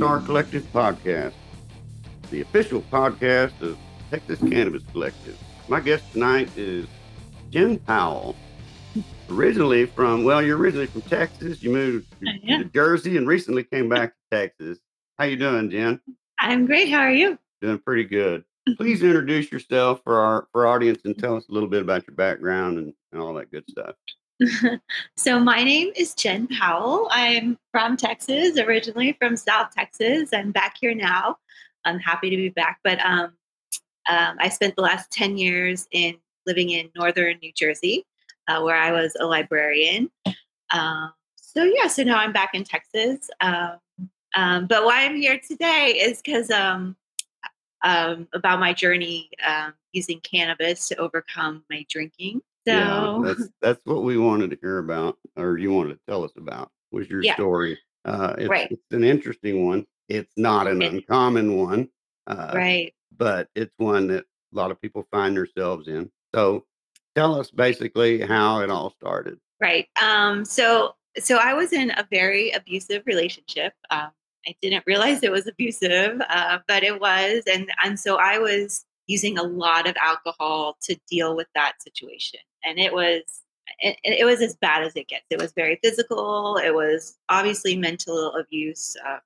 Star Collective podcast, the official podcast of Texas Cannabis Collective. My guest tonight is Jen Powell. Originally from, well, you're originally from Texas. You moved to, yeah. to Jersey and recently came back to Texas. How you doing, Jen? I'm great. How are you? Doing pretty good. Please introduce yourself for our for our audience and tell us a little bit about your background and, and all that good stuff. so my name is Jen Powell. I'm from Texas, originally from South Texas. I'm back here now. I'm happy to be back, but um, um, I spent the last ten years in living in northern New Jersey, uh, where I was a librarian. Um, so yeah, so now I'm back in Texas. Um, um, but why I'm here today is because um, about my journey using cannabis to overcome my drinking. So Yeah, that's that's what we wanted to hear about, or you wanted to tell us about, was your Yeah. story. Uh, it's, Right. it's an interesting one. It's not an It- uncommon one, uh, right. but it's one that a lot of people find themselves in. So, tell us basically how it all started. Right. Um, so so I was in a very abusive relationship. Um, I didn't realize it was abusive, uh, but it was, and and so I was using a lot of alcohol to deal with that situation, and it was it, it was as bad as it gets. It was very physical. It was obviously mental abuse, uh,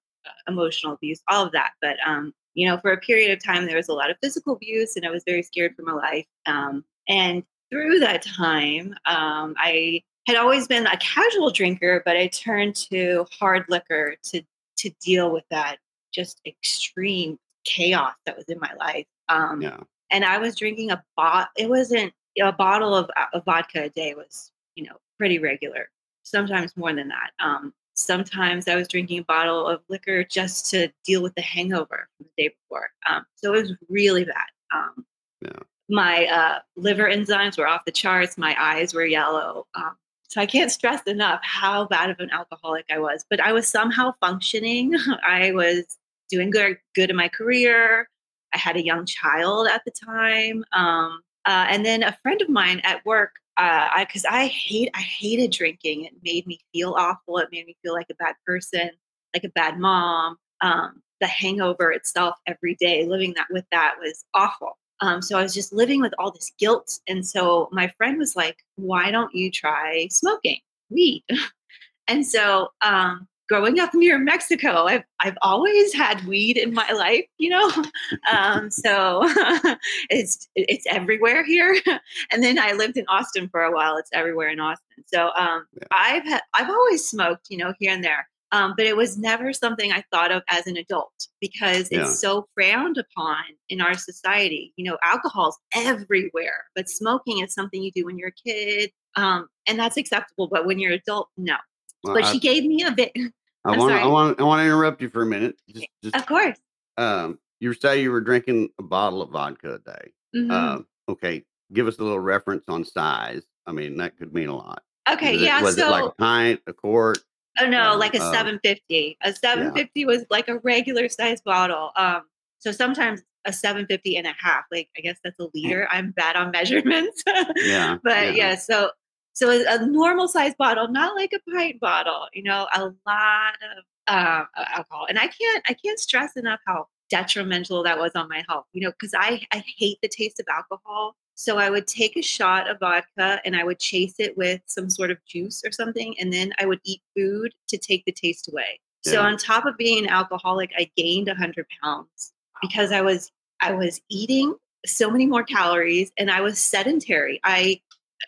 emotional abuse, all of that. But um, you know, for a period of time, there was a lot of physical abuse, and I was very scared for my life. Um, and through that time, um, I had always been a casual drinker, but I turned to hard liquor to to deal with that just extreme chaos that was in my life. Um, Yeah, And I was drinking a bot. It wasn't a bottle of, uh, of vodka a day was you know pretty regular. Sometimes more than that. Um, sometimes I was drinking a bottle of liquor just to deal with the hangover from the day before. Um, so it was really bad. Um, Yeah. My uh, liver enzymes were off the charts. My eyes were yellow. Um, so I can't stress enough how bad of an alcoholic I was. But I was somehow functioning. I was doing good, good in my career. I had a young child at the time. Um, uh, and then a friend of mine at work, uh, I because I hate I hated drinking. It made me feel awful. It made me feel like a bad person, like a bad mom. Um, the hangover itself every day, living that with that was awful. Um, so I was just living with all this guilt. And so my friend was like, "Why don't you try smoking weed?" and so um, growing up near Mexico, I've I've always had weed in my life, you know. um, so it's it's everywhere here. and then I lived in Austin for a while. It's everywhere in Austin. So um, Yeah. I've had, I've always smoked, you know, here and there. Um, but it was never something I thought of as an adult because Yeah. it's so frowned upon in our society. You know, alcohol's everywhere, but smoking is something you do when you're a kid, um, and that's acceptable. But when you're an adult, no. Well, But I, she gave me a bit. I want I want I want to interrupt you for a minute. Just, just Of course. um, you say you were drinking a bottle of vodka a day. Mhm. Um, okay, give us a little reference on size. I mean, that could mean a lot. okay. Was it- Yeah. was so it like a pint, a quart? Oh no, Um, like a uh, 750. A 750 was like a regular size bottle. Um, so sometimes a 750 and a half. Like I guess that's a liter. I'm bad on measurements. Yeah, but yeah. yeah, so so a, a normal size bottle, not like a pint bottle. You know, a lot of uh, alcohol, and I can't I can't stress enough how detrimental that was on my health. You know, because I I hate the taste of alcohol. So I would take a shot of vodka and I would chase it with some sort of juice or something, and then I would eat food to take the taste away. So on top of being an alcoholic, I gained 100 pounds because I was I was eating so many more calories and I was sedentary. I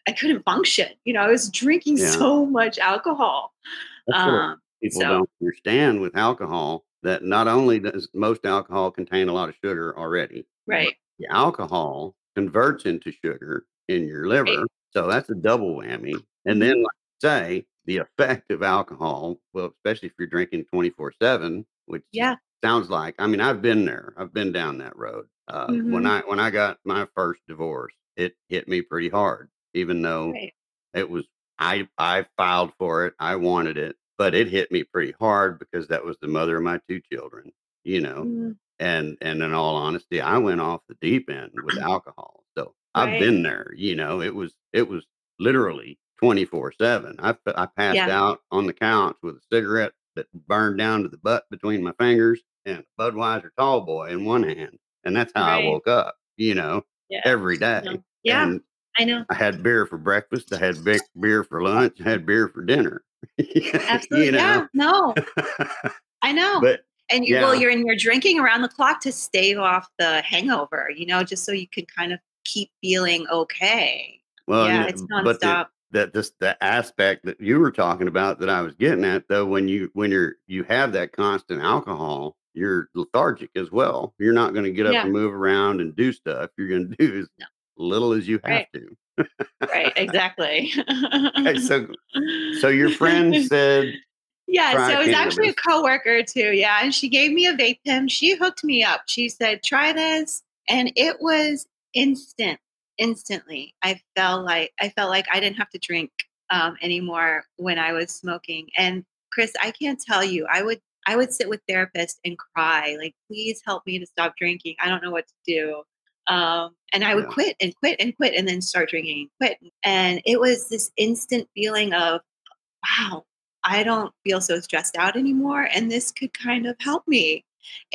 I couldn't function. You know, I was drinking Yeah. so much alcohol. Um, people so- don't understand with alcohol that not only does most alcohol contain a lot of sugar already, right. the alcohol converts into sugar in your liver. Right. So that's a double whammy. And then, like say, the effect of alcohol, well, especially if you're drinking 24 7, which Yeah. sounds like, I mean, I've been there, I've been down that road. Uh, When Mhm. I when I got my first divorce, it hit me pretty hard, even though Right. it was I I filed for it, I wanted it, but it hit me pretty hard because that was the mother of my two children, you know. Mm, And and in all honesty, I went off the deep end with alcohol. So I've been there, you know. It was it was literally 24/7. I I passed Yeah. out on the couch with a cigarette that burned down to the butt between my fingers and a Budweiser tall boy in one hand. And that's how Right. I woke up, you know, Yeah. every day. Yeah, And I know. I had beer for breakfast. I had beer for lunch. I had beer for dinner. Absolutely. you know? Yeah. No, I know. but and you well, you're in you're drinking around the clock to stave off the hangover, you know, just so you can kind of keep feeling okay. well, yeah, it's but the, that this the aspect that you were talking about that I was getting at though when you when you're you have that constant alcohol you're lethargic as well you're not going to get up Yeah. and move around and do stuff you're going to do as No. Little as you have Right. to right, exactly. okay so so your friend said Yeah, so it was actually a cannabis. coworker too. Yeah, and she gave me a vape pen. She hooked me up. She said, "Try this," and it was instant. Instantly, I felt like I felt like I didn't have to drink um, anymore when I was smoking. And Chris, I can't tell you, I would I would sit with therapists and cry, like, "Please help me to stop drinking. I don't know what to do." Um, and I would Yeah. quit and quit and quit, and then start drinking and quit. And it was this instant feeling of, "Wow, I don't feel so stressed out anymore. And this could kind of help me.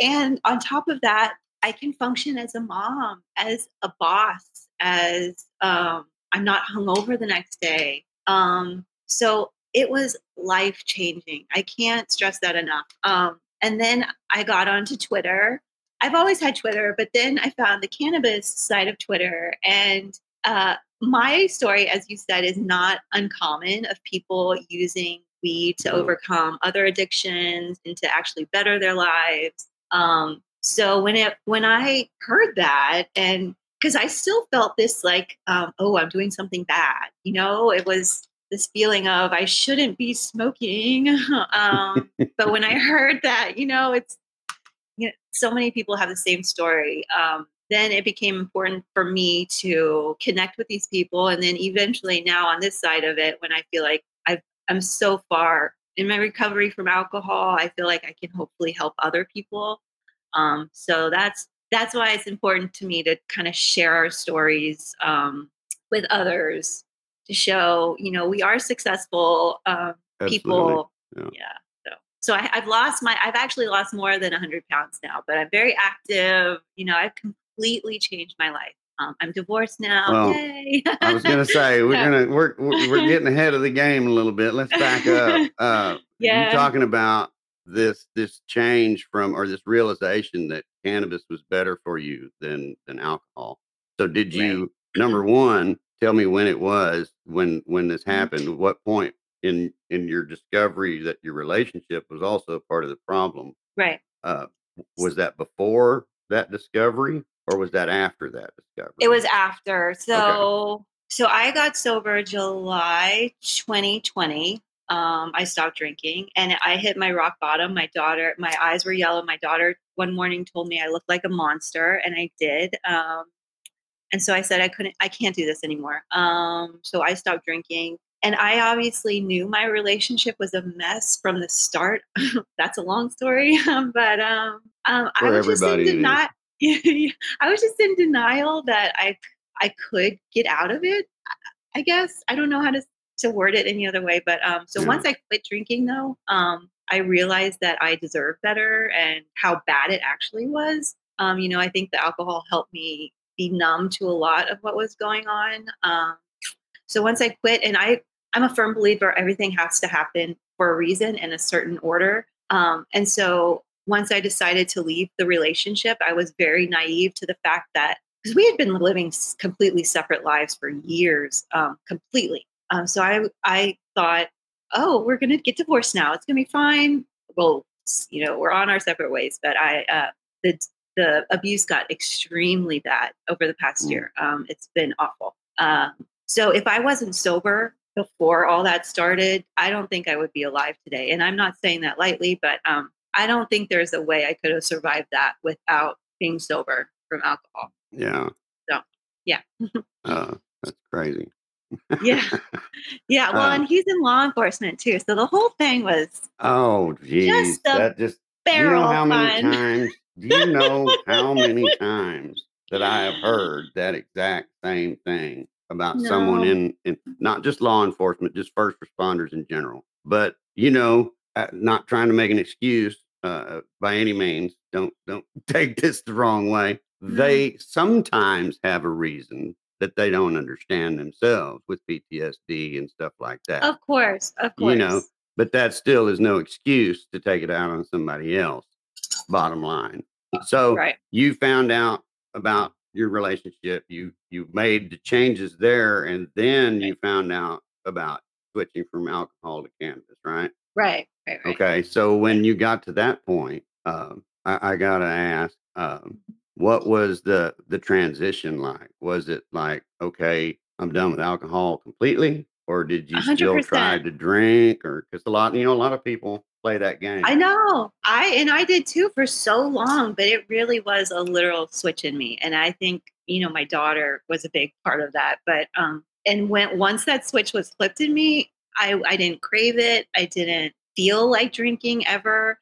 And on top of that, I can function as a mom, as a boss, as um, I'm not hungover the next day. Um, so it was life changing. I can't stress that enough. Um, and then I got onto Twitter. I've always had Twitter, but then I found the cannabis side of Twitter. And uh, my story, as you said, is not uncommon of people using weed to overcome other addictions and to actually better their lives. Um, so when it when I heard that, and because I still felt this like, um, oh, I'm doing something bad, you know, it was this feeling of I shouldn't be smoking. um, but when I heard that, you know, it's you know, so many people have the same story. Um, then it became important for me to connect with these people, and then eventually, now on this side of it, when I feel like I've, I'm so far in my recovery from alcohol, I feel like I can hopefully help other people. Um, so that's that's why it's important to me to kind of share our stories um, with others to show, you know, we are successful um, people. Yeah. Yeah. So, I, I've lost my, I've actually lost more than 100 pounds now, but I'm very active. You know, I've completely changed my life. Um, I'm divorced now. Well, Yay. I was gonna say we're gonna we're we're getting ahead of the game a little bit. Let's back up. Uh, Yeah. you talking about this this change from or this realization that cannabis was better for you than than alcohol. So did Right. you number one tell me when it was when when this Mhm. happened? What point in in your discovery that your relationship was also part of the problem? right. Uh, was that before that discovery or was that after that discovery? It was after. So so I got sober July 2020. Um, I stopped drinking and I hit my rock bottom. My daughter, my eyes were yellow. My daughter one morning told me I looked like a monster, and I did. Um, and so I said I couldn't, I can't do this anymore. Um, so I stopped drinking. And I obviously knew my relationship was a mess from the start. That's a long story, but um, um, I was just in everybody it is. denial. I was just in denial that I I could get out of it. I- guess I don't know how to to word it any other way, but um, so Yeah. once I quit drinking, though, um, I realized that I deserve better and how bad it actually was. Um, you know, I think the alcohol helped me be numb to a lot of what was going on. Um, so once I quit, and I I'm a firm believer everything has to happen for a reason in a certain order. Um, and so once I decided to leave the relationship, I was very naive to the fact that because we had been living completely separate lives for years, um, completely. Um, so I I thought, oh, we're gonna get divorced now. It's gonna be fine. Well, you know, we're on our separate ways. But I uh, the the abuse got extremely bad over the past Mm. year. Um, it's been awful. Um, so if I wasn't sober before all that started, I don't think I would be alive today. And I'm not saying that lightly, but um, I don't think there's a way I could have survived that without being sober from alcohol. Yeah. So, yeah. uh, that's crazy. Yeah. Yeah. Well, Uh, and he's in law enforcement too. So the whole thing was Oh, geez. Just That just do you barrel know how many fun. times do you know how many times that I have heard that exact same thing about someone in, in not just law enforcement, just first responders in general. But you know, uh, not trying to make an excuse uh, by any means. Don't don't take this the wrong way. They sometimes have a reason that they don't understand themselves with PTSD and stuff like that. Of course, of course. You know, but that still is no excuse to take it out on somebody else. Bottom line. So right. you found out about your relationship. You you made the changes there, and then you found out about switching from alcohol to cannabis, right? Right. Right. Right. Okay. So when you got to that point, um, I, I gotta ask, um, what was the the transition like? Was it like, okay, I'm done with alcohol completely, or did you A hundred still try to drink? Or because a lot, you know, a lot of people play that game. I know. I and I did too for so long, but it really was a literal switch in me. And I think, you know, my daughter was a big part of that. But um and when once that switch was flipped in me, I I didn't crave it. I didn't feel like drinking ever.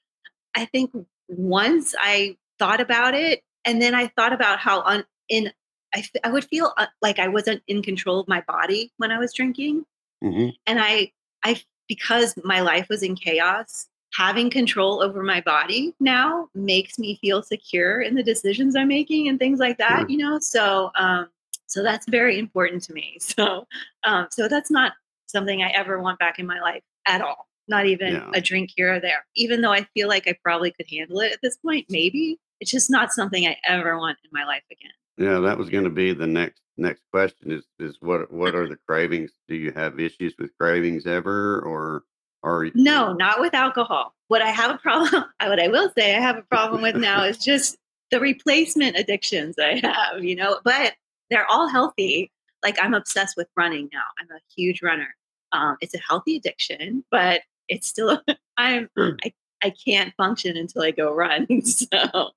I think once I thought about it and then I thought about how un, in I, f- I would feel uh, like I wasn't in control of my body when I was drinking Mhm. and i i because my life was in chaos having control over my body now makes me feel secure in the decisions i'm making and things like that you know? So um so that's very important to me. So um so that's not something i ever want back in my life at all not even Yeah. a drink here or there. Even though i feel like i probably could handle it at this point maybe. It's just not something i ever want in my life again Yeah, that was going to be the next next question. Is is what what are the cravings? Do you have issues with cravings ever, or or No, not with alcohol. What I have a problem, what I will say I have a problem with now is just the replacement addictions I have, you know, but they're all healthy. Like I'm obsessed with running now. I'm a huge runner. Um, it's a healthy addiction, but it's still, I'm, Sure. I, I can't function until I go run. So,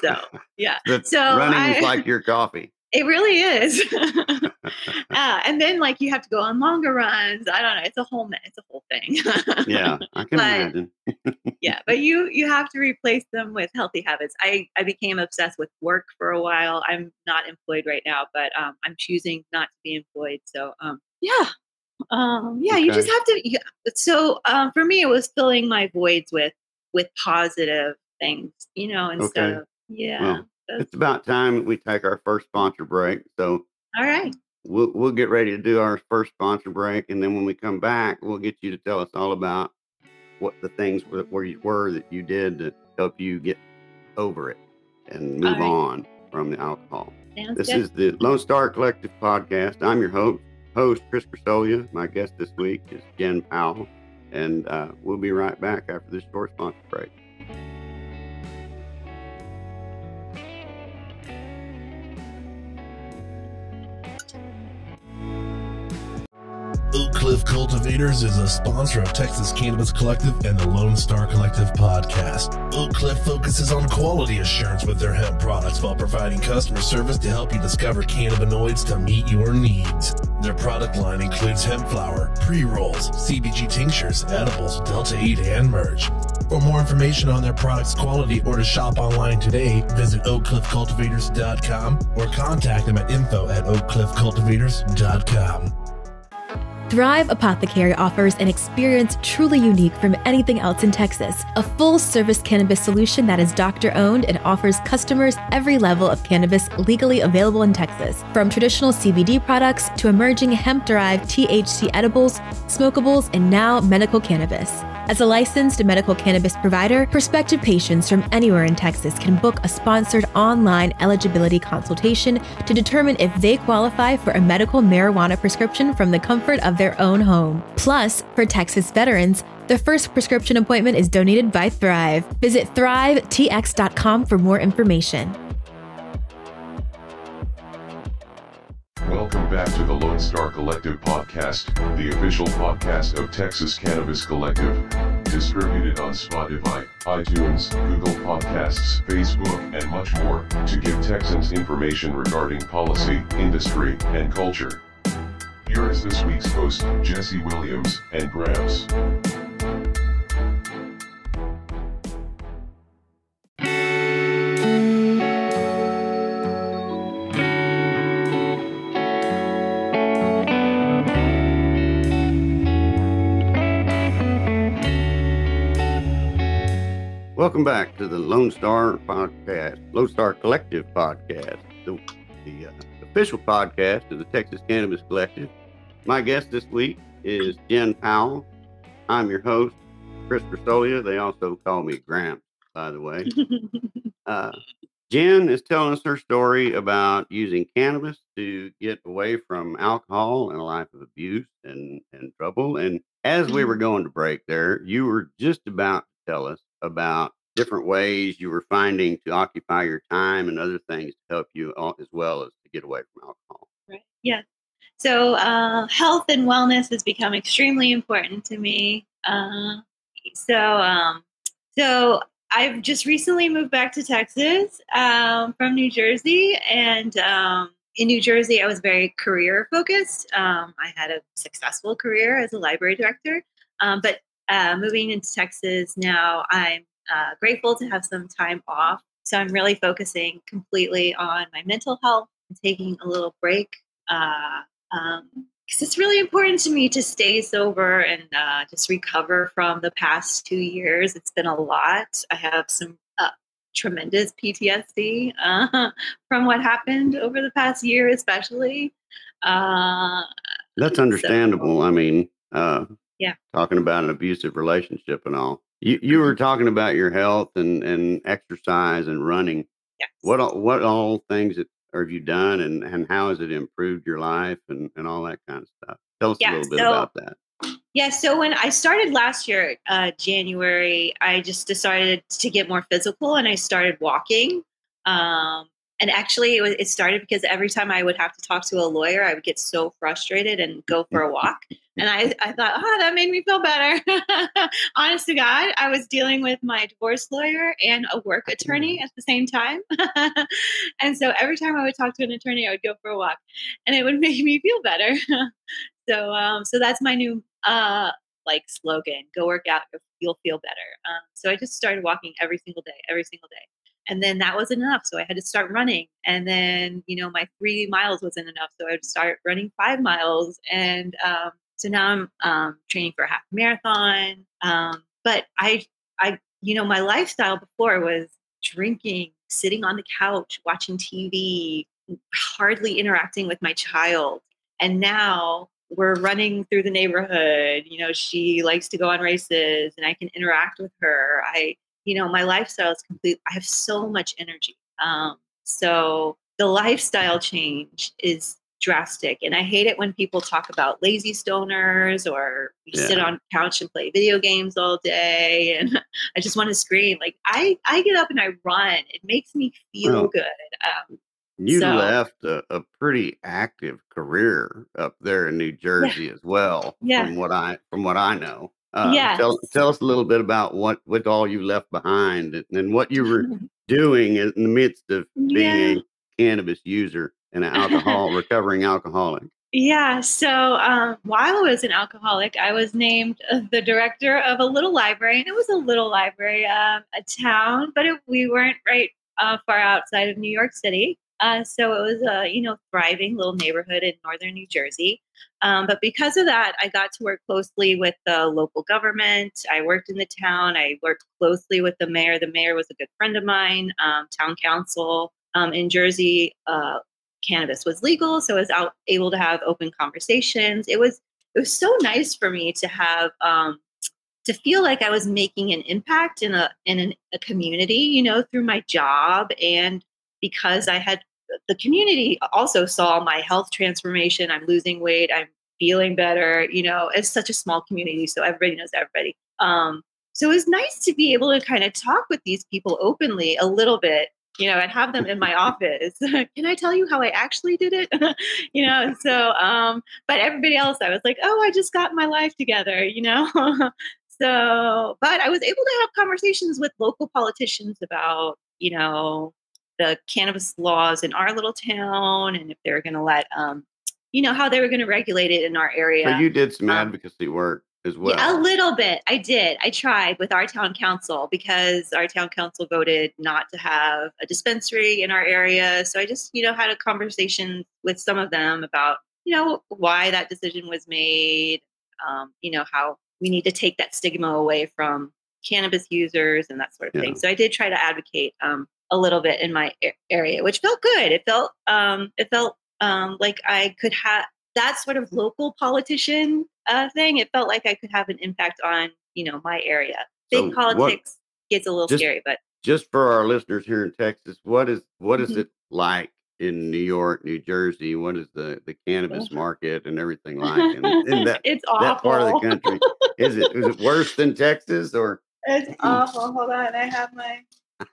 so yeah, so running I- is like your coffee. it really is. uh, and then like you have to go on longer runs. I don't know. It's a whole, it's a whole thing. Yeah, I can But- imagine. yeah but you you have to replace them with healthy habits i i became obsessed with work for a while i'm not employed right now but um i'm choosing not to be employed so um yeah um yeah you just have to yeah. so um for me it was filling my voids with with positive things you know instead Okay. of yeah Well, It's about time we take our first sponsor break. So all right we'll we'll get ready to do our first sponsor break, and then when we come back, we'll get you to tell us all about what the things were, were you were that you did to help you get over it and move right. on from the alcohol. sounds This good is the Lone Star Collective podcast. I'm your host, host Chris Persolia. My guest this week is Jen Powell, and uh, we'll be right back after this short sponsor break. Oak Cliff Cultivators is a sponsor of Texas Cannabis Collective and the Lone Star Collective podcast. Oak Cliff focuses on quality assurance with their hemp products while providing customer service to help you discover cannabinoids to meet your needs. Their product line includes hemp flower, pre-rolls, CBG tinctures, edibles, Delta 8, and merch. For more information on their products quality or to shop online today, visit oakcliffcultivators.com or contact them at info at oakcliffcultivators.com. Thrive Apothecary offers an experience truly unique from anything else in Texas. A full service cannabis solution that is doctor owned and offers customers every level of cannabis legally available in Texas. From traditional CBD products to emerging hemp derived THC edibles, smokables, and now medical cannabis. As a licensed medical cannabis provider, prospective patients from anywhere in Texas can book a sponsored online eligibility consultation to determine if they qualify for a medical marijuana prescription from the comfort of their own home. Plus, for Texas veterans, the first prescription appointment is donated by Thrive. Visit thrivetx.com for more information. Welcome back to the Lone Star Collective podcast, the official podcast of Texas Cannabis Collective. Distributed on Spotify, iTunes, Google Podcasts, Facebook, and much more, to give Texans information regarding policy, industry, and culture. Here is this week's host, Jesse Williams, and Gramps. Welcome back to the Lone Star Podcast, Lone Star Collective Podcast, the, official podcast of the Texas Cannabis Collective. My guest this week is Jen Powell. I'm your host, Chris Bersolia. They also call me Gramps, by the way. Uh, Jen is telling us her story about using cannabis to get away from alcohol and a life of abuse and, and trouble. And as we were going to break there, you were just about to tell us about different ways you were finding to occupy your time and other things to help you as well as to get away from alcohol. Right. Yeah. So uh, health and wellness has become extremely important to me. Uh, so um, so I've just recently moved back to Texas um, from New Jersey, and um, in New Jersey, I was very career focused. Um, I had a successful career as a library director, um, but uh, moving into Texas now, I'm uh, grateful to have some time off. So I'm really focusing completely on my mental health taking a little break. Uh, um, because it's really important to me to stay sober and uh, just recover from the past two years. It's been a lot. I have some uh, tremendous PTSD uh, from what happened over the past year, especially. Uh, That's understandable. So, I mean, uh, yeah, talking about an abusive relationship and all. You you were mm-hmm. talking about your health and and exercise and running. Yes. What all, what all things that have you done and, and how has it improved your life and, and all that kind of stuff? Tell us yeah, a little bit so, about that. Yeah, so when I started last year, uh, January, I just decided to get more physical and I started walking. Um, and actually, it, was, it started because every time I would have to talk to a lawyer, I would get so frustrated and go for a walk. And I, I thought, oh, that made me feel better. Honest to God, I was dealing with my divorce lawyer and a work attorney at the same time. and so every time I would talk to an attorney, I would go for a walk, and it would make me feel better. so, um, so that's my new uh, like slogan: "Go work out, you'll feel better." Um, so I just started walking every single day, every single day and then that wasn't enough so i had to start running and then you know my three miles wasn't enough so i would start running five miles and um, so now i'm um, training for a half marathon um, but i i you know my lifestyle before was drinking sitting on the couch watching tv hardly interacting with my child and now we're running through the neighborhood you know she likes to go on races and i can interact with her i you know, my lifestyle is complete. I have so much energy. Um, so the lifestyle change is drastic. And I hate it when people talk about lazy stoners or we yeah. sit on couch and play video games all day. And I just want to scream. Like I, I get up and I run. It makes me feel well, good. Um, you so, left a, a, pretty active career up there in New Jersey yeah. as well. Yeah. From what I from what I know. Uh, yes. Tell, tell us a little bit about what, what all you left behind and, and what you were doing in the midst of being yeah. a cannabis user and an alcohol recovering alcoholic. Yeah. So um, while I was an alcoholic, I was named uh, the director of a little library, and it was a little library, um, a town, but it, we weren't right uh, far outside of New York City. Uh, so it was a you know thriving little neighborhood in northern New Jersey. Um, but because of that, I got to work closely with the local government. I worked in the town. I worked closely with the mayor. The mayor was a good friend of mine. Um, town council um, in Jersey, uh, cannabis was legal, so I was out, able to have open conversations. It was it was so nice for me to have um, to feel like I was making an impact in a in an, a community, you know, through my job and because I had the community also saw my health transformation. I'm losing weight. I'm feeling better. You know, it's such a small community, so everybody knows everybody. Um, so it was nice to be able to kind of talk with these people openly a little bit. You know, and have them in my office. Can I tell you how I actually did it? you know, so um, but everybody else, I was like, oh, I just got my life together. You know. so, but I was able to have conversations with local politicians about, you know, the cannabis laws in our little town and if they were going to let, um, you know, how they were going to regulate it in our area. So you did some um, advocacy work as well. Yeah, a little bit. I did. I tried with our town council because our town council voted not to have a dispensary in our area. So I just, you know, had a conversation with some of them about, you know, why that decision was made. Um, you know, how we need to take that stigma away from cannabis users and that sort of Yeah. thing. So I did try to advocate um, a little bit in my area, which felt good. It felt um, it felt um, like I could have that sort of local politician uh, thing. It felt like I could have an impact on you know my area. So Big what- politics gets a little Just- scary, but Just for our listeners here in Texas, what is what is Mhm. it like in New York, New Jersey? What is the the cannabis market and everything like in, in that it's awful. that part of the country? Is it is it worse than Texas or? It's awful. Hold on, I have my.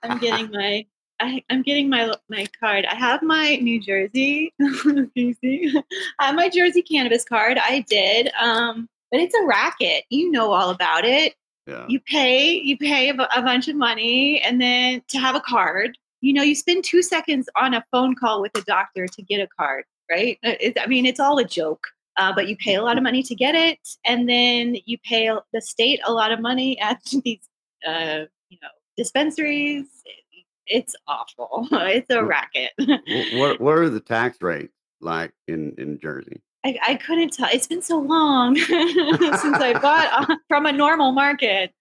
I'm getting my. I, I'm getting my my card. I have my New Jersey. Can you see? I have my Jersey cannabis card. I did, um, but it's a racket. You know all about it. Yeah. You pay. You pay a, a bunch of money, and then to have a card, you know, you spend two seconds on a phone call with a doctor to get a card, right? Uh, It, I mean, it's all a joke. Uh, but you pay a lot of money to get it, and then you pay the state a lot of money at these, uh, you know, dispensaries. It's awful. It's a racket. What what are the tax rates like in in Jersey? I, I couldn't tell. It's been so long since I bought uh, from a normal market,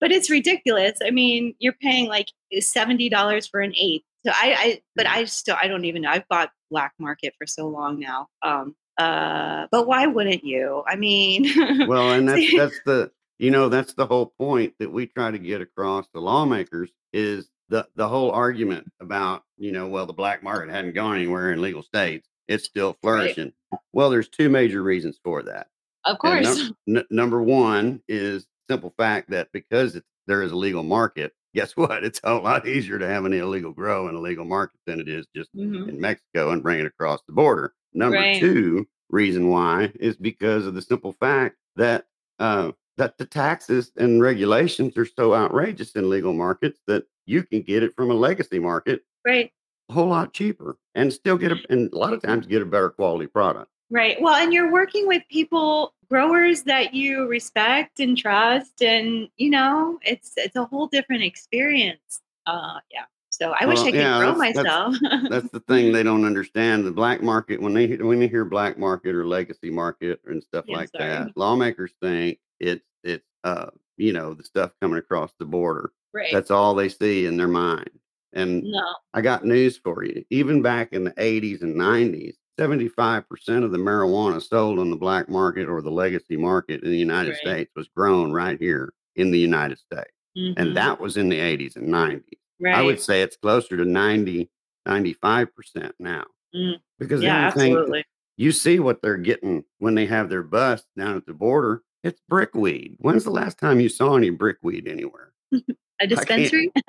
but it's ridiculous. I mean, you're paying like seventy dollars for an eighth. So I, I, but I still, I don't even know. I've bought black market for so long now. Um, uh, but why wouldn't you? I mean, Well, and that's that's the you know that's the whole point that we try to get across to lawmakers is the the whole argument about you know well the black market hadn't gone anywhere in legal states it's still flourishing. Well, there's two major reasons for that. of course, num- n- number one is simple fact that because it's, there is a legal market, guess what? It's a lot easier to have an illegal grow in a legal market than it is just Mhm. in Mexico and bring it across the border. Number Right. two reason why is because of the simple fact that uh, that the taxes and regulations are so outrageous in legal markets that you can get it from a legacy market right, a whole lot cheaper and still get a and a lot of times get a better quality product. right. Well, and you're working with people, growers that you respect and trust, and you know, it's it's a whole different experience. Uh, yeah. So I wish Well, I could yeah, grow that's- that's- myself. That's the thing they don't understand. The black market when they when they hear black market or legacy market and stuff Yeah, like sorry. that, lawmakers think it's it's uh you know the stuff coming across the border. right. That's all they see in their mind. And no. I got news for you. Even back in the 80s and 90s, 75% of the marijuana sold on the black market or the legacy market in the United Right. States was grown right here in the United States. Mhm. And that was in the 80s and 90s. right. I would say it's closer to 90, 95% now. Mm. Because yeah, the only thing absolutely. you see what they're getting when they have their bus down at the border, it's brickweed. When's the last time you saw any brickweed anywhere? A dispensary?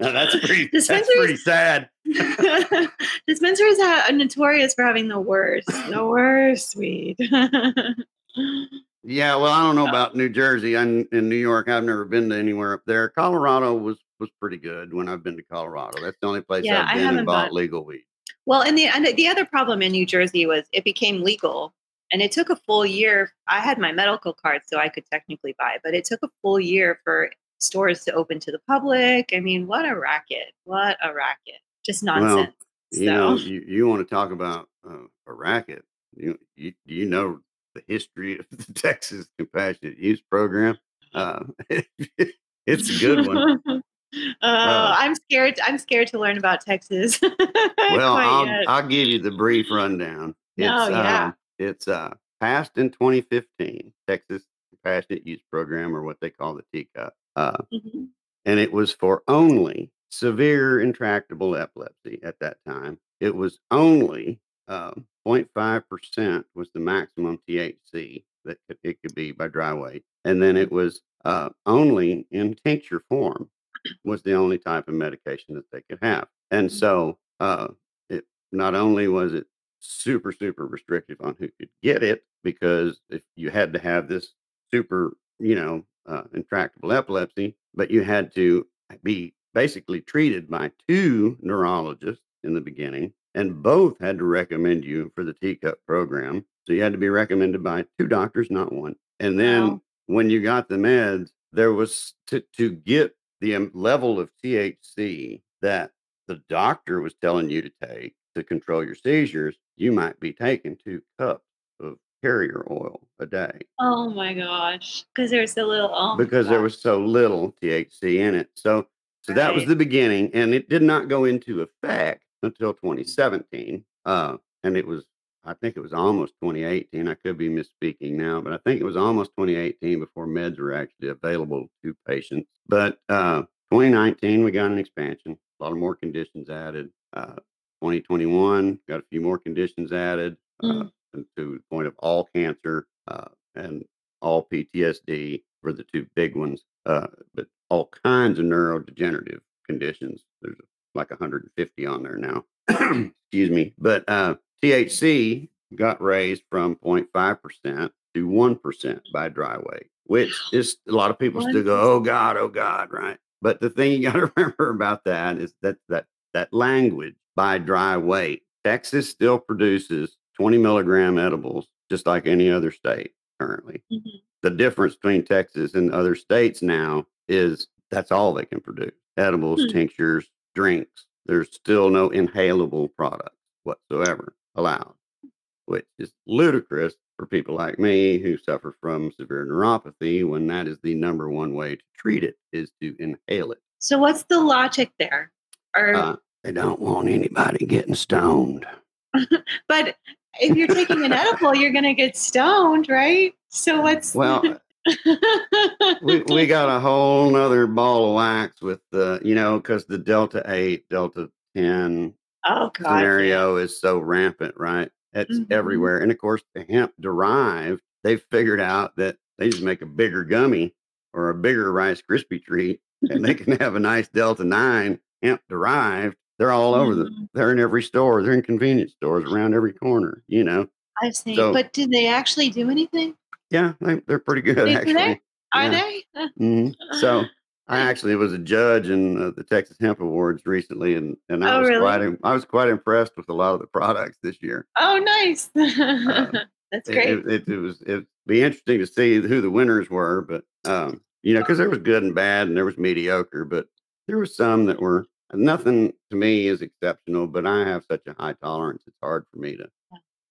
Now, that's pretty that's pretty sad. Dispensaries are notorious for having the worst, the worst weed. Yeah, well, I don't know uh, about New Jersey. I'm in New York. I've never been to anywhere up there. Colorado was was pretty good when I've been to Colorado. That's the only place Yeah, I've been and bought legal weed. well, and the and the other problem in New Jersey was it became legal, and it took a full year. I had my medical card, so I could technically buy, but it took a full year for stores to open to the public. I mean, what a racket! What a racket! Just Well, nonsense. You know, you, you want to talk about uh, a racket. You, you you know the history of the Texas Compassionate Use Program? Uh, it's a good one. Uh, I'm scared. I'm scared to learn about Texas. Well, I'll. I'll give you the brief rundown. It's, No, yeah. um, it's uh, passed in 2015, Texas Compassionate Use Program, or what they call the teacup. Uh, Mhm. and it was for only severe intractable epilepsy at that time. It was only um, 0.5% was the maximum THC that it could be by dry weight. And then it was uh, only in tincture form was the only type of medication that they could have. And so uh, it not only was it super, super restrictive on who could get it, because if you had to have this super, you know, uh, intractable epilepsy, but you had to be basically treated by two neurologists in the beginning, and both had to recommend you for the teacup program. So you had to be recommended by two doctors, not one. And then Wow. when you got the meds, there was to, to get the level of THC that the doctor was telling you to take to control your seizures, you might be taking two cups of carrier oil a day Oh my gosh. Because there's so little. Oh because there was so little THC in it. So so that was the beginning, and it did not go into effect until 2017. Uh, and it was, I think it was almost 2018. I could be misspeaking now, but I think it was almost 2018 before meds were actually available to patients. But uh, 2019, we got an expansion, a lot of more conditions added. Uh, 2021, got a few more conditions added uh, Mm. to the point of all cancer uh, and all PTSD for the two big ones, uh, but all kinds of neurodegenerative conditions. There's like 150 on there now. Excuse me. But uh, THC got raised from 0.5% to 1% by dry weight, which is a lot of people still go, oh God, oh God, right? But the thing you got to remember about that is that that that language by dry weight, Texas still produces 20 milligram edibles just like any other state currently. Mhm. The difference between Texas and other states now is that's all they can produce edibles, Hmm. tinctures, drinks. There's still no inhalable products whatsoever allowed, which is ludicrous for people like me who suffer from severe neuropathy when that is the number one way to treat it is to inhale it. So what's the logic there? Or Uh, they don't want anybody getting stoned. but if you're taking an edible, you're gonna get stoned, right? So what's Well, we, we got a whole nother ball of wax with the, you know, because the Delta 8, Delta 10 oh god scenario is so rampant, right? It's Mhm. everywhere. And of course, the hemp derived, they've figured out that they just make a bigger gummy or a bigger Rice Krispie treat, and they can have a nice Delta 9 hemp derived. They're all over the, Mhm. they're in every store. They're in convenience stores around every corner, you know? I see. so- but did they actually do anything? Yeah, they, they're pretty good, Do they? actually. Are Yeah. they? Mhm. So I actually was a judge in uh, the Texas Hemp Awards recently, and and I Oh, was really? quite I was quite impressed with a lot of the products this year. Oh, nice. That's great. It, it, it was it'd be interesting to see who the winners were, but um, you know, because there was good and bad, and there was mediocre, but there was some that were nothing to me is exceptional. But I have such a high tolerance; it's hard for me to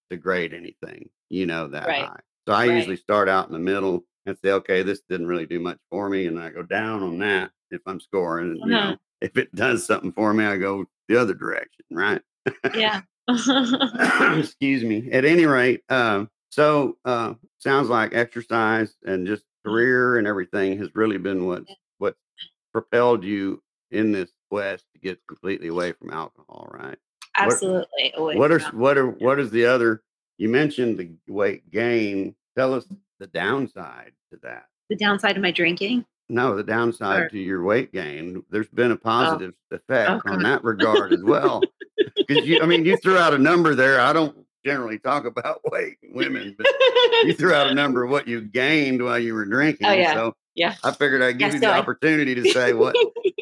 to grade anything, you know, that Right. high. So I Right. usually start out in the middle and say, okay, this didn't really do much for me, and I go down on that if I'm scoring. Uh-huh. know, if it does something for me, I go the other direction, right? yeah. excuse me at any rate um so uh sounds like exercise and just career and everything has really been what what propelled you in this quest to get completely away from alcohol right Absolutely. away what are from what are what is the other you mentioned the weight gain tell us the downside to that the downside of my drinking. no the downside Sure. to your weight gain there's been a oh, positive effect Oh, on that regard as well because you i mean you threw out a number there i don't generally talk about weight women but you threw out a number of what you gained while you were oh, drinking Oh, yeah. so yeah. i figured i'd give Yeah, you so the I- opportunity to say what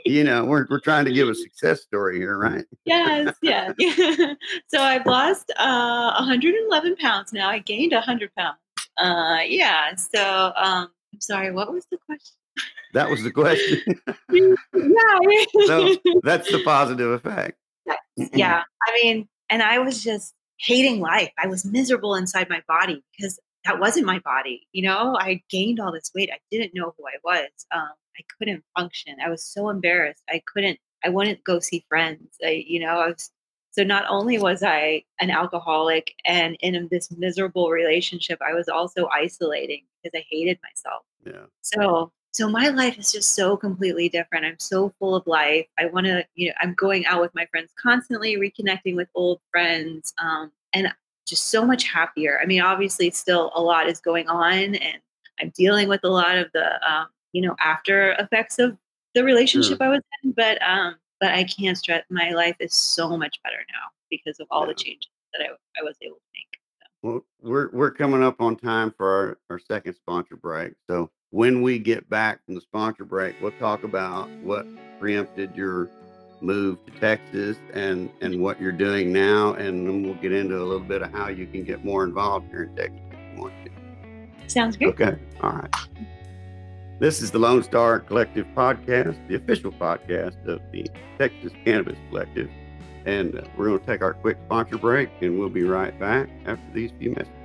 you know we're, we're trying to give a success story here right yes, yeah. so I've lost uh, 111 pounds now. I gained 100 pounds. Uh, yeah. So um, I'm sorry. What was the question? that was the question yeah. so that's the positive effect yeah. I mean, and I was just hating life. I was miserable inside my body because that wasn't my body. You know, I gained all this weight. I didn't know who I was. Um, I couldn't function. I was so embarrassed. I couldn't. I wouldn't go see friends. I, you know, I was. So not only was I an alcoholic and in this miserable relationship, I was also isolating because I hated myself. yeah So so my life is just so completely different. I'm so full of life. I want to, you know, I'm going out with my friends constantly, reconnecting with old friends, um, and just so much happier. I mean, obviously, still a lot is going on, and I'm dealing with a lot of the, um, you know, after effects of the relationship I was in. But um, but I can't stress. My life is so much better now because of all the changes that I, I was able to make. Well, we're we're coming up on time for our, our second sponsor break. So when we get back from the sponsor break, we'll talk about what preempted your move to Texas and and what you're doing now, and then we'll get into a little bit of how you can get more involved here in Texas if you want to. Sounds good. Okay, all right. This is the Lone Star Collective podcast, the official podcast of the Texas Cannabis Collective. And uh, we're going to take our quick sponsor break, and we'll be right back after these few messages.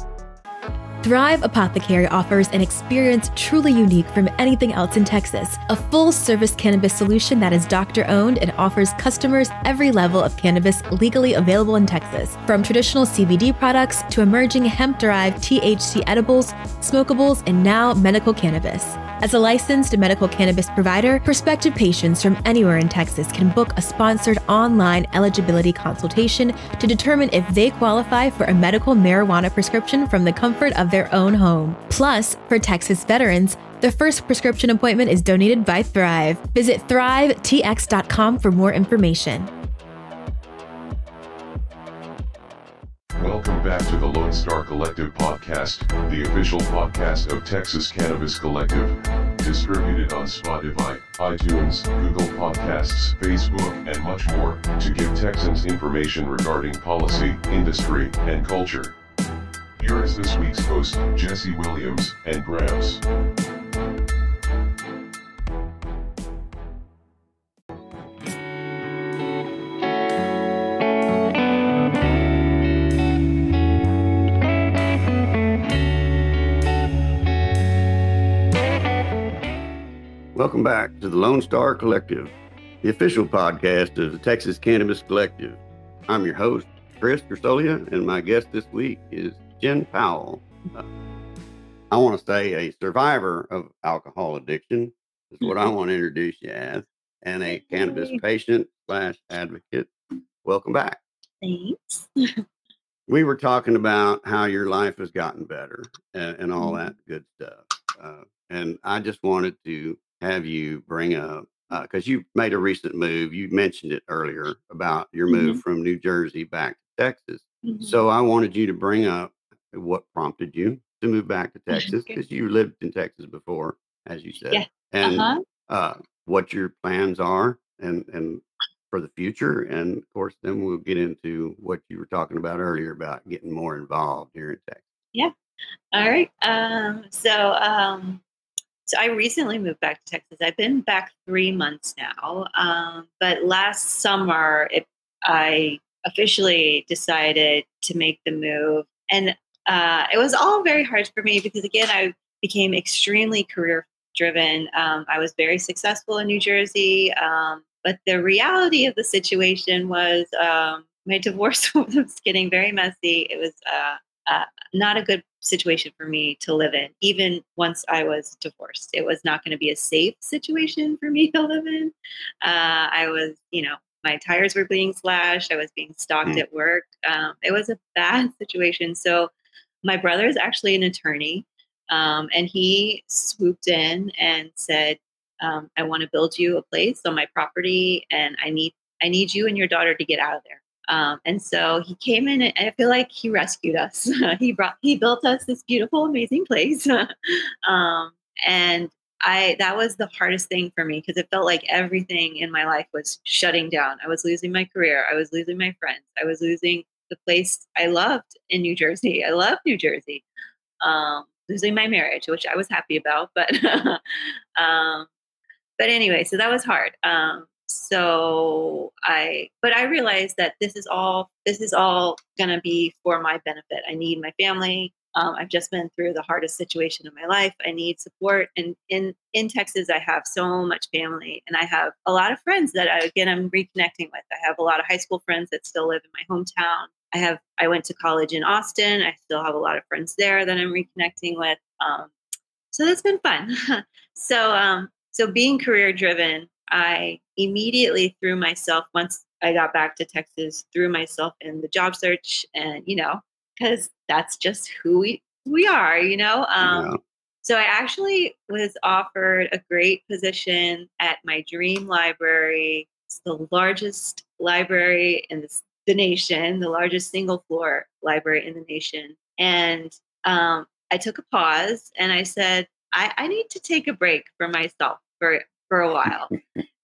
Thrive Apothecary offers an experience truly unique from anything else in Texas. A full service cannabis solution that is doctor owned and offers customers every level of cannabis legally available in Texas. From traditional CBD products to emerging hemp derived THC edibles, smokables, and now medical cannabis. As a licensed medical cannabis provider, prospective patients from anywhere in Texas can book a sponsored online eligibility consultation to determine if they qualify for a medical marijuana prescription from the comfort of their own home. Plus, for Texas veterans, the first prescription appointment is donated by Thrive. Visit thrivetx.com for more information. Welcome back to the Lone Star Collective podcast, the official podcast of Texas Cannabis Collective. Distributed on Spotify, iTunes, Google Podcasts, Facebook, and much more, to give Texans information regarding policy, industry, and culture. Here is this week's host, Jesse Williams, and Gramps. Welcome back to the Lone Star Collective, the official podcast of the Texas Cannabis Collective. I'm your host, Chris Kersolia, and my guest this week is Jen Powell. Uh, I want to say a survivor of alcohol addiction is what I want to introduce you as, and a cannabis patient slash advocate. Welcome back. Thanks. We were talking about how your life has gotten better and, and all Mhm. that good stuff. Uh, and I just wanted to have you bring up because you made a recent move. You mentioned it earlier about your move from New Jersey back to Texas. Mhm. So I wanted you to bring up what prompted you to move back to Texas because you lived in Texas before, as you said, Yeah. and uh-huh. uh, what your plans are and and for the future. And of course, then we'll get into what you were talking about earlier about getting more involved here in Texas. Yeah. All right. Um, so, um, so I recently moved back to Texas. I've been back three months now. Um, but last summer, it, I officially decided to make the move, and uh, it was all very hard for me because again, I became extremely career driven. Um, I was very successful in New Jersey, um, but the reality of the situation was um, my divorce was getting very messy. It was uh, uh, not a good situation for me to live in, even once I was divorced. It was not going to be a safe situation for me to live in. Uh, I was, you know, my tires were being slashed. I was being stalked Mm. at work. Um, it was a bad situation. So, my brother is actually an attorney, um, and he swooped in and said, um, "I want to build you a place on my property, and I need I need you and your daughter to get out of there." Um, and so he came in, and I feel like he rescued us. he brought, he built us this beautiful, amazing place. um, and I, that was the hardest thing for me because it felt like everything in my life was shutting down. I was losing my career. I was losing my friends. I was losing the place I loved in New Jersey. I love New Jersey. Um, losing my marriage, which I was happy about, but, um, but anyway, so that was hard. Um, so I, but I realized that this is all, this is all to be for my benefit. I need my family. Um, I've just been through the hardest situation of my life. I need support. And in, in Texas, I have so much family and I have a lot of friends that I, again, I'm reconnecting with. I have a lot of high school friends that still live in my hometown. I have, I went to college in Austin. I still have a lot of friends there that I'm reconnecting with. Um, so that's been fun. so, um, so being career driven, I immediately threw myself once I got back to Texas, threw myself in the job search, and you know, because that's just who we we are, you know. Um, Yeah. So I actually was offered a great position at my dream library. It's the largest library in the, the nation, the largest single floor library in the nation, and um, I took a pause and I said, I, I need to take a break for myself for for a while.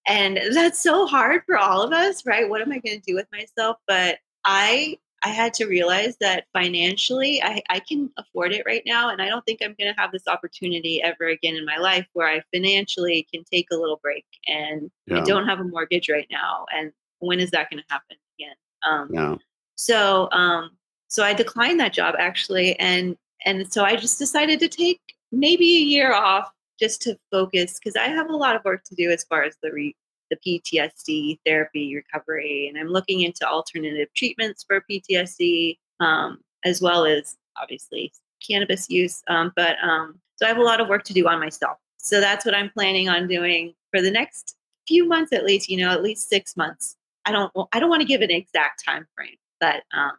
and that's so hard for all of us, right? What am I going to do with myself? But I I had to realize that financially I, I can afford it right now. And I don't think I'm going to have this opportunity ever again in my life where I financially can take a little break. And Yeah. I don't have a mortgage right now. And when is that going to happen? Um, Yeah. so um so I declined that job actually and and so I just decided to take maybe a year off just to focus because I have a lot of work to do as far as the re- the PTSD therapy recovery and I'm looking into alternative treatments for PTSD um, as well as obviously cannabis use um, but um, so I have a lot of work to do on myself so that's what I'm planning on doing for the next few months at least you know at least 6 months I don't I don't want to give an exact time frame, but um,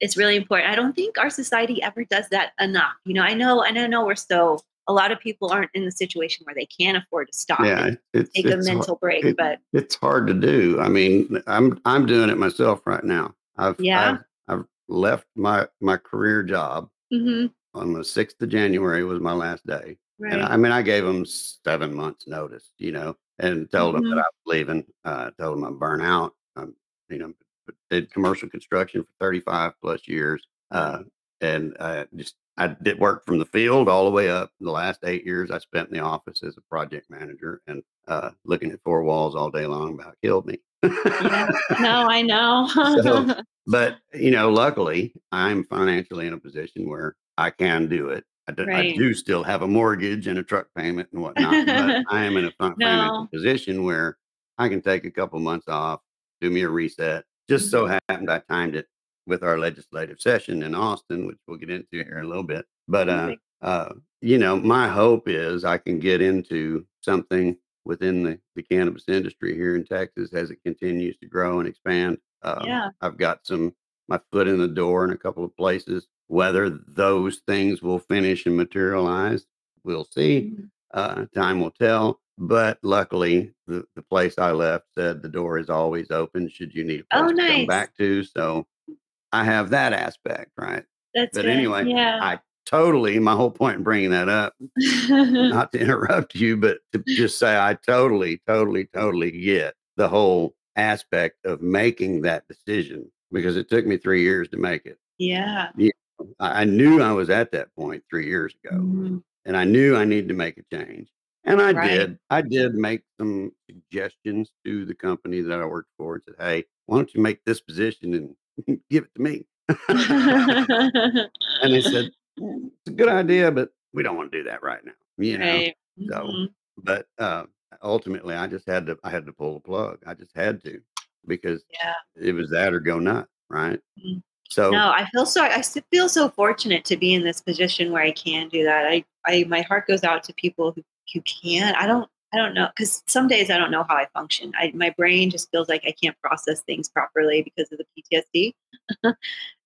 it's really important. I don't think our society ever does that enough. You know, I know I know we're so a lot of people aren't in the situation where they can afford to stop Yeah. and It's, take a it's, mental break, it- but it's hard to do. I mean, I'm I'm doing it myself right now. I've Yeah. I've, I've left my my career job mm-hmm. on the sixth of January was my last day, right. and I mean I gave them seven months notice, you know, and told them that. I was leaving. Uh, told them I'm burnt out. You know did commercial construction for 35 plus years, uh, and I just I did work from the field all the way up. The last eight years I spent in the office as a project manager and uh, looking at four walls all day long about killed me. yeah. No, I know. So- but you know, luckily, I'm financially in a position where I can do it. I do, I do still have a mortgage and a truck payment and whatnot, but I am in a financial No. position where I can take a couple months off, do me a reset. Just so Mm-hmm. happened I timed it with our legislative session in Austin, which we'll get into here in a little bit. But uh, uh, you know, my hope is I can get into something within the, the cannabis industry here in Texas as it continues to grow and expand. Um, Yeah. I've got some my foot in the door in a couple of places. Whether those things will finish and materialize, we'll see. Mhm. Uh, time will tell. But luckily, the, the place I left said the door is always open should you need a Oh, place to come back to. So I have that aspect, right? That's but good. anyway, yeah. I totally, my whole point in bringing that up, not to interrupt you, but to just say I totally, totally, totally get the whole aspect of making that decision because it took me three years to make it. yeah. I I knew I was at that point three years ago Mhm. and I knew I needed to make a change. And I Right. did. I did make some suggestions to the company that I worked for and said, hey, why don't you make this position and give it to me? and they said, "Mm, it's a good idea, but we don't want to do that right now. You know, right. so- Mhm. but uh, ultimately, I just had to. I had to pull the plug. I just had to because Yeah. it was that or go nuts, right? Mhm. So No, I feel so. I feel so fortunate to be in this position where I can do that. I, I, my heart goes out to people who who can't. I don't, I don't know, because some days I don't know how I function. I, my brain just feels like I can't process things properly because of the PTSD.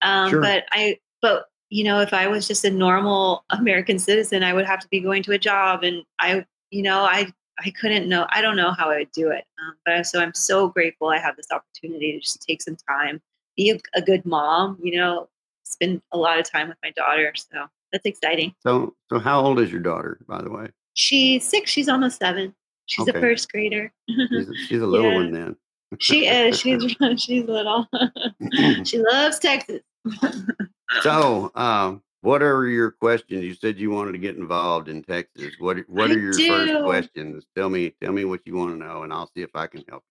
um, Sure. But I, but you know, if I was just a normal American citizen, I would have to be going to a job, and I, you know, I, I couldn't know. I don't know how I would do it. Um, but I- so I'm so grateful I have this opportunity to just take some time, be a, a good mom. You know, spend a lot of time with my daughter. So that's exciting. so so how old is your daughter, by the way? She's six. She's almost seven. She's Okay. a first grader. She's, she's a little Yeah. one then. she is. She's she's little. she loves Texas. So, um, what are your questions? You said you wanted to get involved in Texas. What What I are your first questions? Tell me, tell me what you want to know, and I'll see if I can help.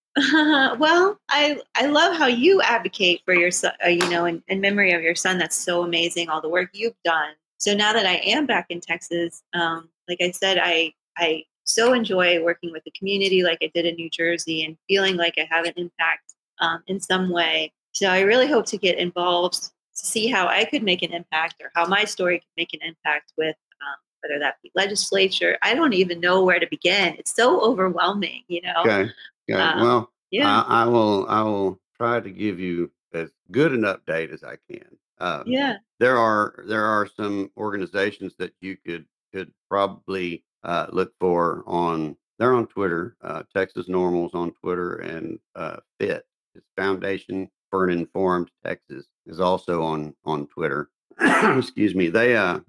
well, I I love how you advocate for your son. Uh, you know, in, in memory of your son. That's so amazing. All the work you've done. So now that I am back in Texas, um, like I said, I I so enjoy working with the community, like I did in New Jersey, and feeling like I have an impact um, in some way. So I really hope to get involved to see how I could make an impact, or how my story could make an impact with. Um, whether that be legislature, I don't even know where to begin. It's so overwhelming, you know. Okay. Okay. Um, well, Yeah. I, I will. I will try to give you as good an update as I can. Um, yeah. there are there are some organizations that you could could probably uh, look for on they're on Twitter. Uh, Texas NORMLs on Twitter and uh, Fit it's Foundation for an Informed Texas is also on on Twitter. Excuse me. They uh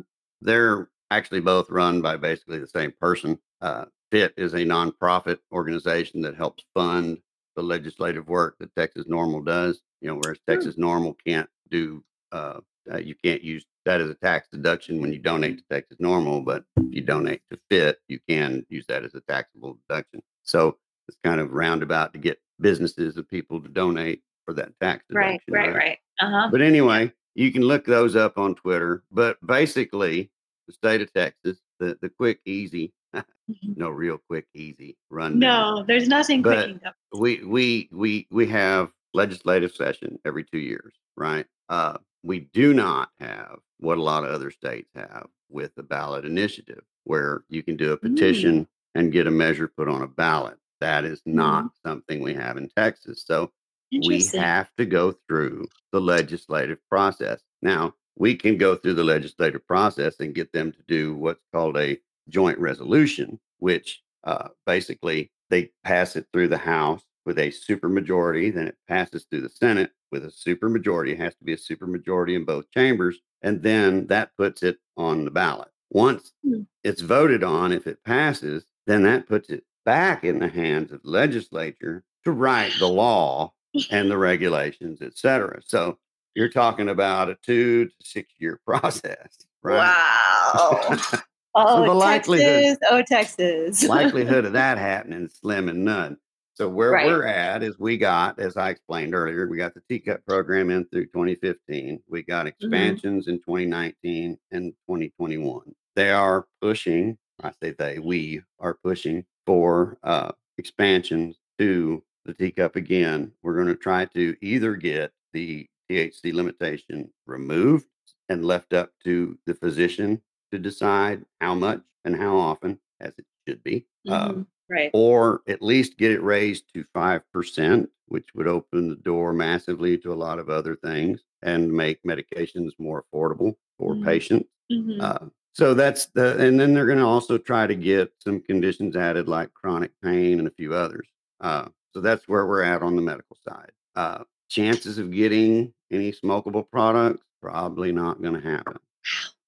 they're actually both run by basically the same person. Uh, FIT is a nonprofit organization that helps fund the legislative work that Texas NORML does. You know, whereas. Texas NORML can't do, uh, uh, you can't use that as a tax deduction when you donate to Texas NORML, but if you donate to FIT, you can use that as a taxable deduction. So it's kind of roundabout to get businesses and people to donate for that tax Right, deduction. right, right. Uh huh. But anyway, you can look those up on Twitter. But basically, the state of Texas, the, the quick, easy, no real quick, easy run. No, there's nothing But- quick. We we we we have legislative session every two years, right? Uh, we do not have what a lot of other states have with the ballot initiative, where you can do a petition and get a measure put on a ballot. That is not something we have in Texas. So we have to go through the legislative process. Now, we can go through the legislative process and get them to do what's called a joint resolution, which uh, basically they pass it through the House with a supermajority, then it passes through the Senate with a supermajority. It has to be a supermajority in both chambers, and then that puts it on the ballot. Once Hmm. it's voted on, if it passes, then that puts it back in the hands of the legislature to write the law and the regulations, et cetera. So you're talking about a two to six year process, right? Wow. Oh, the likelihood- Texas. Oh, Texas. Likelihood of that happening is slim and none. So where Right. we're at is we got, as I explained earlier, we got the TCUP program in through 2015. We got expansions in 2019 and 2021. They are pushing, I say they, we are pushing for uh, expansions to the TCUP again. We're going to try to either get the THC limitation removed and left up to the physician to decide how much and how often, as it should be, uh, Mhm. Right. or at least get it raised to 5%, which would open the door massively to a lot of other things and make medications more affordable for Mhm. patients. Mhm. Uh, so that's the, and then they're going to also try to get some conditions added like chronic pain and a few others. Uh, so that's where we're at on the medical side. Uh, chances of getting any smokable products probably not going to happen.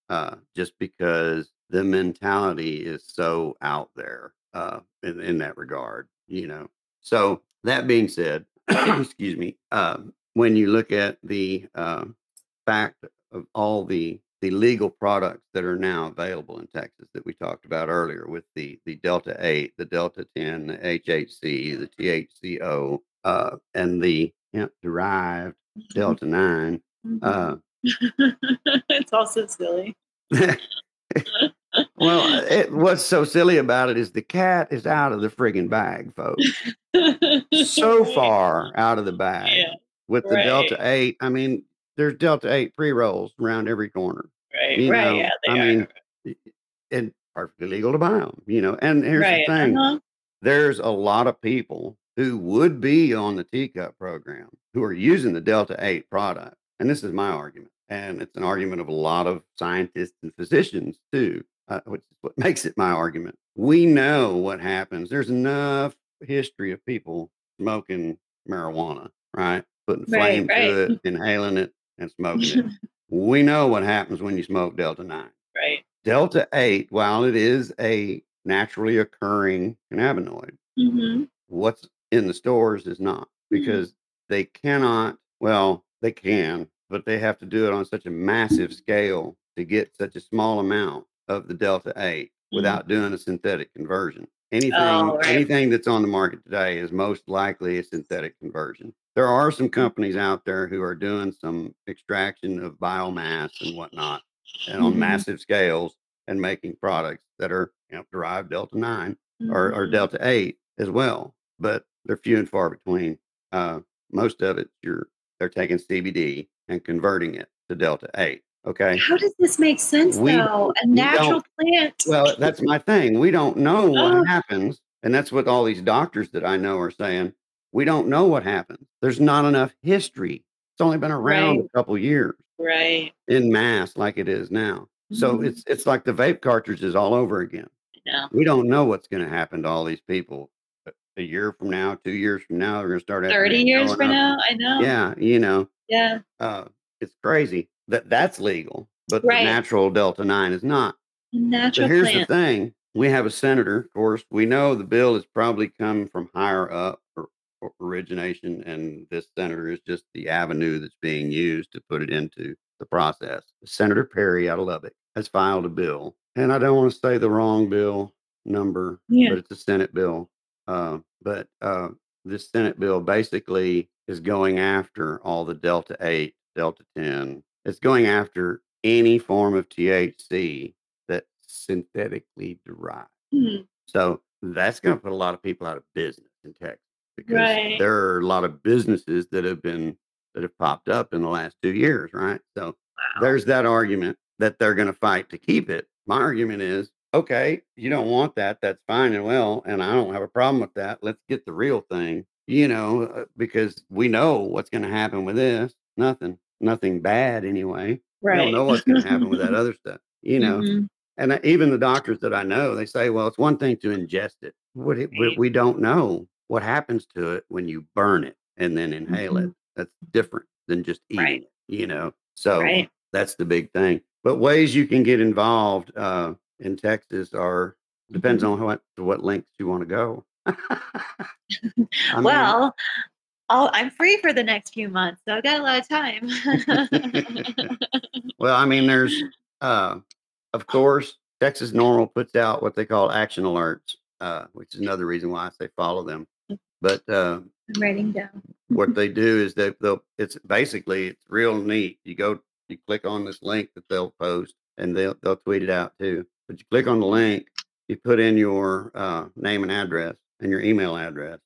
Uh, just because the mentality is so out there uh, in, in that regard, you know. So that being said, excuse me, um, when you look at the uh, fact of all the the legal products that are now available in Texas that we talked about earlier with the the Delta 8, the Delta 10, the HHC, the THCO, uh, and the hemp derived Delta 9. Mhm. Uh, it's also silly. well, it, what's so silly about it is the cat is out of the friggin' bag, folks. So far out of the bag Yeah, with the Delta 8. I mean, there's Delta 8 pre rolls around every corner. Right. You right. know, yeah. I are. mean, and perfectly legal to buy them, you know. And here's right. the thing Uh-huh. there's a lot of people who would be on the TCUP program who are using the Delta 8 product. And this is my argument. And it's an argument of a lot of scientists and physicians too, uh, which is what makes it my argument. We know what happens. There's enough history of people smoking marijuana, right? Putting flame right. to it, inhaling it, and smoking it. we know what happens when you smoke Delta 9. right. Delta 8, while it is a naturally occurring cannabinoid, Mm-hmm. what's in the stores is not because they cannot, well, they can, but they have to do it on such a massive scale to get such a small amount of the Delta 8 without doing a synthetic conversion. Anything Oh, right. anything that's on the market today is most likely a synthetic conversion. There are some companies out there who are doing some extraction of biomass and whatnot and on Mhm. massive scales and making products that are you know, derived Delta 9 or, or Mhm. Delta 8 as well, but they're few and far between. Uh, most of it, you're they're taking CBD and converting it to Delta 8. Okay. How does this make sense, We- though? A natural plant. Well, that's my thing. We don't know what Oh. happens. And that's what all these doctors that I know are saying. We don't know what happens. There's not enough history. It's only been around Right. a couple years right. in mass like it is now. So Mhm. it's it's like the vape cartridges all over again. No. we don't know what's going to happen to all these people a- year from now, two years from now. They're going to start having 30 years from now? I know. Yeah, you know, Yeah. uh, it's crazy that that's legal. but Right. the natural Delta 9 is not. Natural here's plant. the thing. We have a senator, of course. We know the bill has probably come from higher up or, or origination, and this senator is just the avenue that's being used to put it into the process. Senator Perry out of Lubbock has filed a bill, and I don't want to say the wrong bill number, Yeah. but it's a Senate bill. Uh, but uh, this Senate bill basically is going after all the Delta 8, Delta 10. It's going after any form of THC that's synthetically derived. Hmm. So that's going to put a lot of people out of business in Texas because Right. there are a lot of businesses that have been that have popped up in the last two years, right? So Wow. there's that argument that they're going to fight to keep it. My argument is, okay, you don't want that. That's fine and well, and I don't have a problem with that. Let's get the real thing, you know, uh, because we know what's going to happen with this. Nothing, nothing bad anyway. Right. don't know what's going to happen with that other stuff, you know. Mhm. And I- even the doctors that I know, they say, well, it's one thing to ingest it. What it, we, Right. we don't know what happens to it when you burn it and then inhale it. That's different than just eating Mm-hmm. Right. it, you know. So Right. that's the big thing. But ways you can get involved uh, in Texas are depends Mm-hmm. on what to what lengths you want to go. I mean, I'm free for the next few months, so I've got a lot of time. well, I mean, there's, uh, of course, Texas NORML puts out what they call action alerts, uh, which is another reason why I say follow them. But uh, I'm writing down. what they do is they they'll it's basically it's real neat. You go you click on this link that they'll post and they'll they'll tweet it out too. But you click on the link, you put in your uh, name and address and your email address,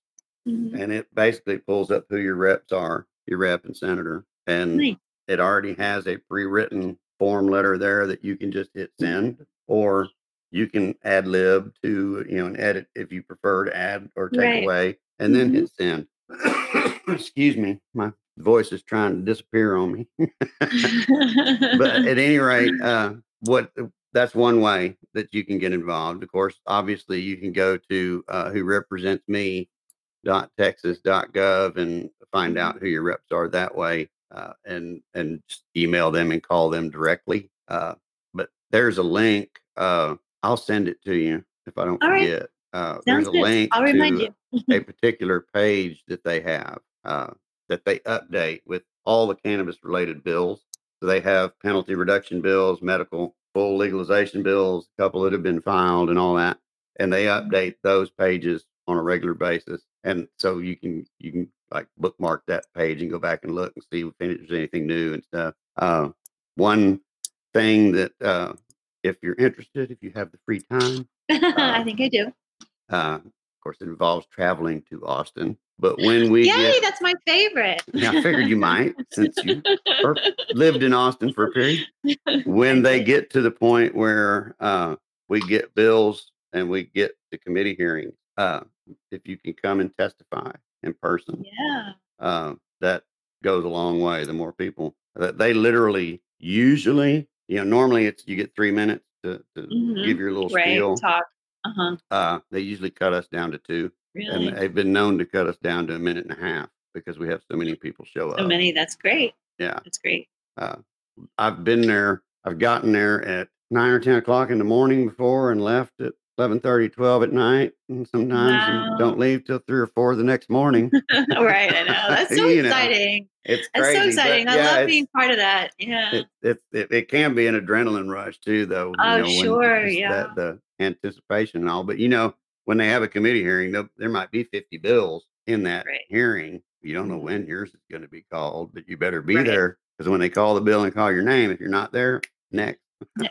Mhm. and it basically pulls up who your reps are, your rep and senator, and Nice. it already has a pre-written form letter there that you can just hit send, or you can ad lib to you know and edit if you prefer to add or take Right. away, and then Mhm. hit send. Excuse me, my voice is trying to disappear on me. but at any rate, uh, what that's one way that you can get involved. Of course, obviously, you can go to uh, who represents me dot texas dot gov and find out who your reps are that way uh, and and just email them and call them directly uh, but there's a link uh, i'll send it to you if i don't All right. forget uh, there's a good. link I'll remind to a particular page that they have uh, that they update with all the cannabis related bills. So they have penalty reduction bills, medical full legalization bills, a couple that have been filed and all that. And they update those pages on a regular basis. And so you can you can like bookmark that page and go back and look and see if there's anything new and stuff. Uh, one thing that uh, if you're interested, if you have the free time, I think I do. uh, of course, it involves traveling to Austin. But when we Yay, get, that's my favorite. yeah, I figured you might since you lived in Austin for a period. When they get to the point where uh, we get bills and we get the committee hearings, uh, if you can come and testify in person, Yeah. uh, that goes a long way. The more people that they literally usually, you know, normally it's you get three minutes to, to Mhm. give your little Right. spiel. Talk. Uh huh. Uh, they usually cut us down to two Really. and they've been known to cut us down to a minute and a half because we have so many people show up. so many. That's great. Yeah, That's great. uh, I've been there. I've gotten there at nine or ten o'clock in the morning before and left at 11, 12 at night, and sometimes Wow. don't leave till three or four the next morning. right. I know. That's so You know, exciting. It's That's crazy. so but exciting. I love being part of that. Yeah. It, it, it, it can be an adrenaline rush too, though. Oh, when sure, yeah. that- the anticipation and all. But you know, when they have a committee hearing, there- might be 50 bills in that Right. hearing. You don't know when yours is going to be called, but you better be Right. there because when they call the bill and call your name, if you're not there, next.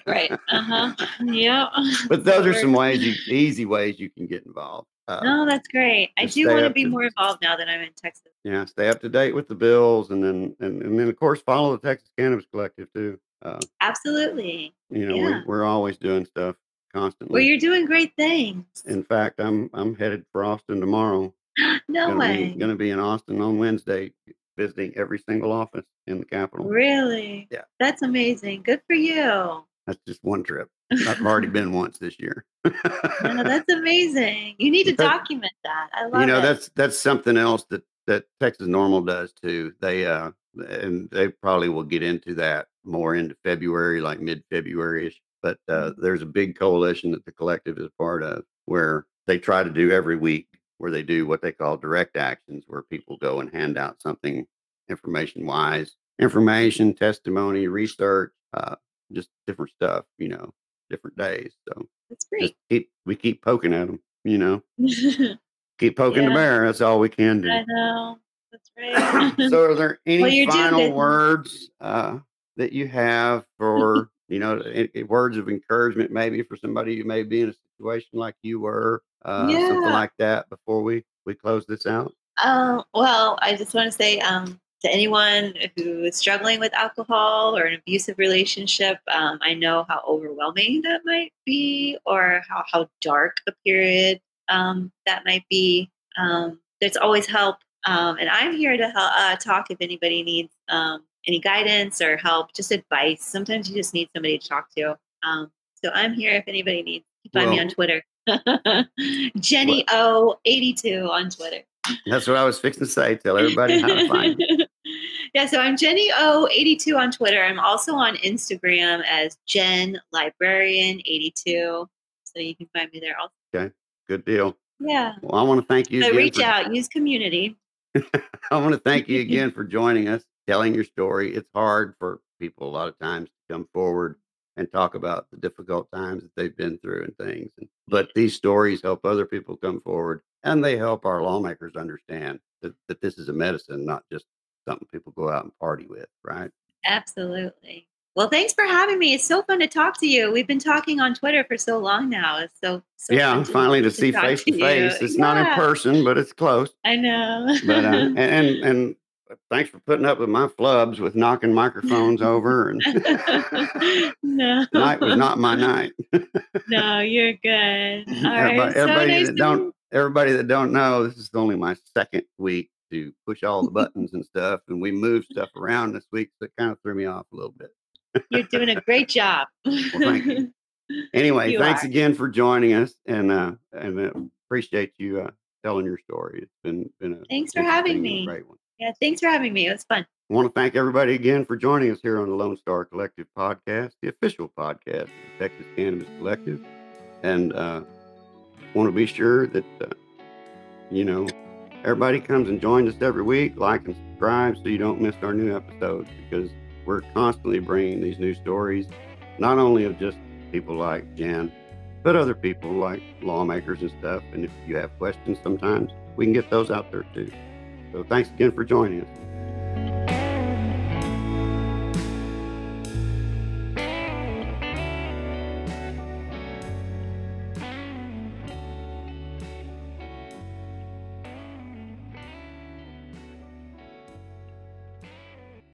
Right. Uh huh. Yeah. But those are some ways, you, easy ways you can get involved. Uh, No, that's great. I do want to be to- more involved now that I'm in Texas. Yeah, stay up to date with the bills, and then and, and then of course follow the Texas Cannabis Collective too. Uh, Absolutely. you know, Yeah. we, we're always doing stuff constantly. Well, you're doing great things. In fact, I'm I'm headed for Austin tomorrow. no gonna way. Be, gonna be in Austin on Wednesday, visiting every single office in the capitol. Really? Yeah. That's amazing. Good for you. That's just one trip. I've already been once this year. No, that's amazing. You need to But- document that. I love you know, it. that's that's something else that that Texas NORML does too. They uh, and they probably will get into that more into February, like mid February ish. But uh, there's a big coalition that the collective is part of where they try to do every week, where they do what they call direct actions, where people go and hand out something information wise, information, testimony, research, uh, just different stuff, you know, different days. So That's great. keep we keep poking at them, you know, keep poking the bear. That's all we can do. I know. That's right. so are there any Well, final words uh, that you have for you know words of encouragement maybe for somebody who may be in a situation like you were uh, something like that before we we close this out Um, well, I just want to say um, to anyone who is struggling with alcohol or an abusive relationship, um, I know how overwhelming that might be, or how, how dark a period um, that might be. Um, there's always help, um, and I'm here to help, uh, talk if anybody needs um, any guidance or help, just advice. Sometimes you just need somebody to talk to. Um, so I'm here if anybody needs. You can find me on Twitter. Jenny O 82 on Twitter. that's what i was fixing to say tell everybody how to find yeah, so I'm Jenny O82 on Twitter. I'm also on Instagram as Jen Librarian 82. So you can find me there also. Okay, good deal Yeah. well i want to thank you So again reach for- out, use community. I want to thank you again for joining us, telling your story. It's hard for people a lot of times to come forward and talk about the difficult times that they've been through and things. And, but these stories help other people come forward and they help our lawmakers understand that, that this is a medicine, not just something people go out and party with, right? Absolutely. Well, thanks for having me. It's so fun to talk to you. We've been talking on Twitter for so long now. It's so, so yeah, finally to see face to you. face. It's not in person, but it's close. I know. But uh, and, and and thanks for putting up with my flubs with knocking microphones over and no. night was not my night. No, you're good. All Everybody- right. So everybody nice that don't- Everybody that don't know, this is only my second week to push all the buttons and stuff, and we moved stuff around this week, so it kind of threw me off a little bit. You're doing a great job. well, thank you. Anyway, You thanks are. again for joining us, and uh, and uh, appreciate you uh, telling your story. It's been been a Thanks for having me. Great one. Yeah, thanks for having me. It was fun. I want to thank everybody again for joining us here on the Lone Star Collective podcast, the official podcast of the Texas Cannabis Collective. And uh, want to be sure that, uh, you know, everybody comes and joins us every week, like and subscribe so you don't miss our new episodes because we're constantly bringing these new stories, not only of just people like Jen, but other people like lawmakers and stuff. And if you have questions sometimes, we can get those out there too. So thanks again for joining us.